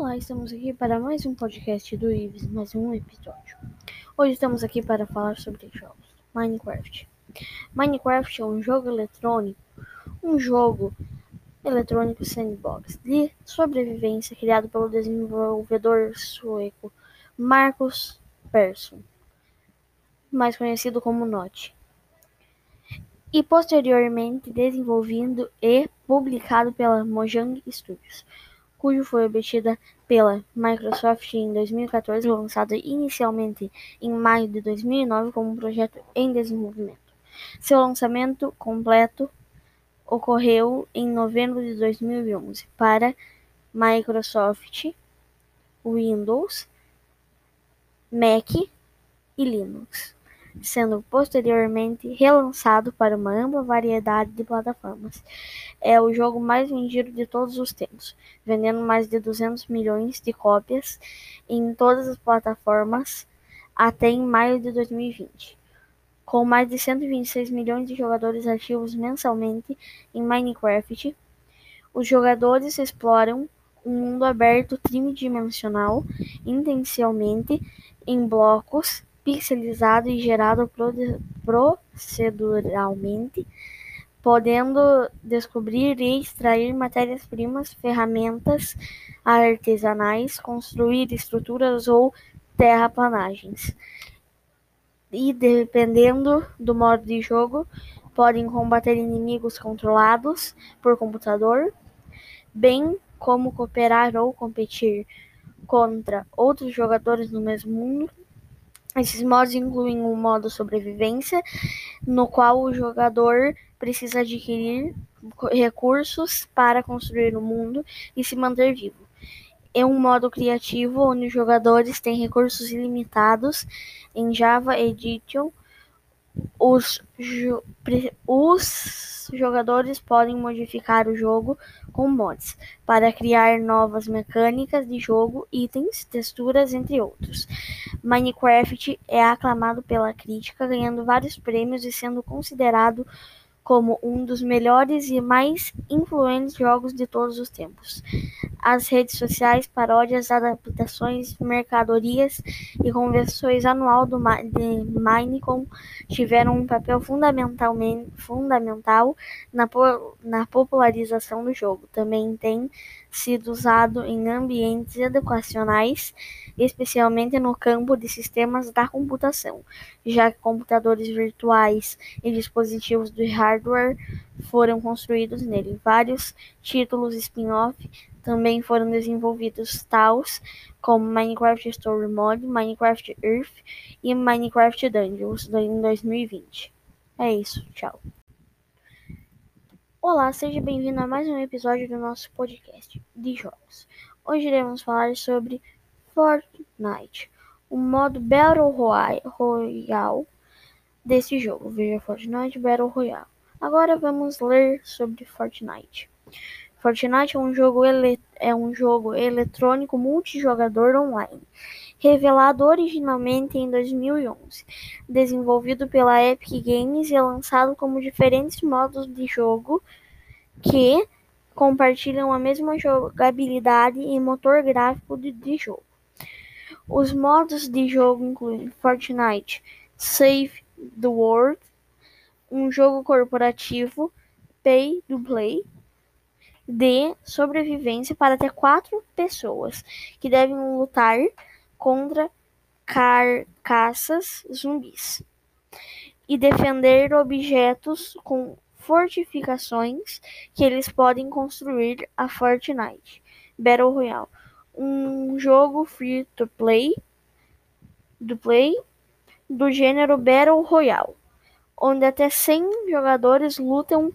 Olá, estamos aqui para mais um podcast do Ives, mais um episódio. Hoje estamos aqui para falar sobre jogos. Minecraft. Minecraft é um jogo eletrônico, um jogo eletrônico sandbox de sobrevivência criado pelo desenvolvedor sueco Marcus Persson, mais conhecido como Notch, e posteriormente desenvolvido e publicado pela Mojang Studios cujo foi obtida pela Microsoft em 2014 e lançado inicialmente em maio de 2009 como um projeto em desenvolvimento. Seu lançamento completo ocorreu em novembro de 2011 para Microsoft, Windows, Mac e Linux sendo posteriormente relançado para uma ampla variedade de plataformas. É o jogo mais vendido de todos os tempos, vendendo mais de 200 milhões de cópias em todas as plataformas até em maio de 2020. Com mais de 126 milhões de jogadores ativos mensalmente em Minecraft, os jogadores exploram um mundo aberto tridimensional, intencionalmente em blocos pixelizado e gerado proceduralmente, podendo descobrir e extrair matérias-primas, ferramentas artesanais, construir estruturas ou terraplanagens. E dependendo do modo de jogo, podem combater inimigos controlados por computador, bem como cooperar ou competir contra outros jogadores no mesmo mundo esses modos incluem o modo sobrevivência, no qual o jogador precisa adquirir recursos para construir o mundo e se manter vivo. E um modo criativo, onde os jogadores têm recursos ilimitados em Java Edition. Os, os jogadores podem modificar o jogo com mods para criar novas mecânicas de jogo, itens, texturas, entre outros. Minecraft é aclamado pela crítica, ganhando vários prêmios e sendo considerado como um dos melhores e mais influentes jogos de todos os tempos. As redes sociais, paródias, adaptações, mercadorias e convenções anual do de Minecon tiveram um papel fundamental na, na popularização do jogo. Também tem sido usado em ambientes educacionais, especialmente no campo de sistemas da computação, já que computadores virtuais e dispositivos de hardware foram construídos nele. Vários títulos spin-off também foram desenvolvidos, tais como Minecraft Story Mode, Minecraft Earth e Minecraft Dungeons em 2020. É isso, tchau. Olá, seja bem-vindo a mais um episódio do nosso podcast de jogos. Hoje iremos falar sobre Fortnite, o modo Battle Royale desse jogo. Veja Fortnite Battle Royale. Agora vamos ler sobre Fortnite. Fortnite é um jogo, é um jogo eletrônico multijogador online, revelado originalmente em 2011, desenvolvido pela Epic Games e lançado como diferentes modos de jogo que compartilham a mesma jogabilidade e motor gráfico de, de jogo. Os modos de jogo incluem Fortnite Save the World, um jogo corporativo pay to play de sobrevivência para até quatro pessoas que devem lutar contra carcaças zumbis e defender objetos com fortificações que eles podem construir a Fortnite Battle Royale, um jogo free to play do play do gênero Battle Royale onde até 100 jogadores lutam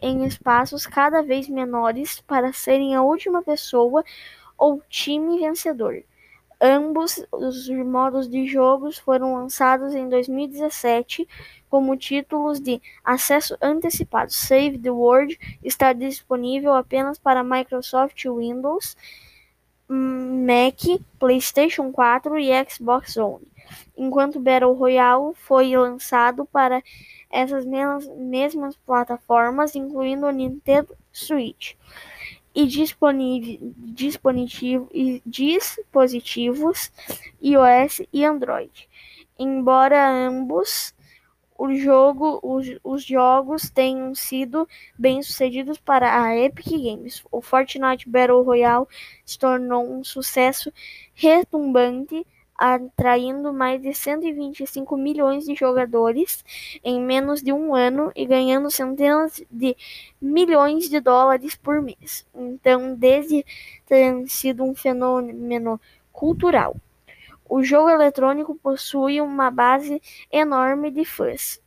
em espaços cada vez menores para serem a última pessoa ou time vencedor. Ambos os modos de jogos foram lançados em 2017 como títulos de acesso antecipado. Save the World está disponível apenas para Microsoft Windows, Mac, PlayStation 4 e Xbox One enquanto Battle Royale foi lançado para essas mesmas plataformas, incluindo o Nintendo Switch. E dispositivos iOS e Android. Embora ambos o jogo, os, os, jogos tenham sido bem-sucedidos para a Epic Games. O Fortnite Battle Royale se tornou um sucesso retumbante, atraindo mais de 125 milhões de jogadores em menos de um ano e ganhando centenas de milhões de dólares por mês. Então, desde ter sido um fenômeno cultural. O jogo eletrônico possui uma base enorme de fãs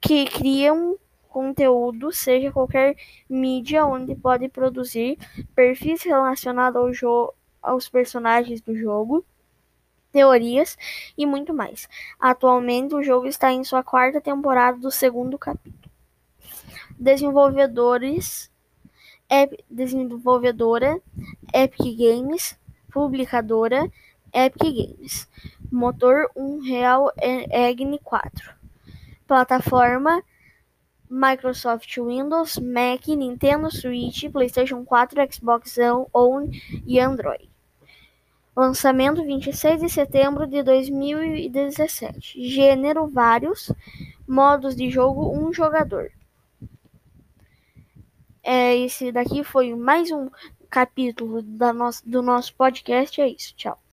que criam conteúdo, seja qualquer mídia onde pode produzir perfis relacionados ao aos personagens do jogo, teorias e muito mais. Atualmente, o jogo está em sua quarta temporada do segundo capítulo. Desenvolvedores, ep, desenvolvedora Epic Games, publicadora Epic Games. Motor Unreal Engine 4. Plataforma Microsoft Windows, Mac, Nintendo Switch, PlayStation 4, Xbox One e Android. Lançamento 26 de setembro de 2017. Gênero vários. Modos de jogo um jogador. É, esse daqui foi mais um capítulo da nossa, do nosso podcast. É isso. Tchau.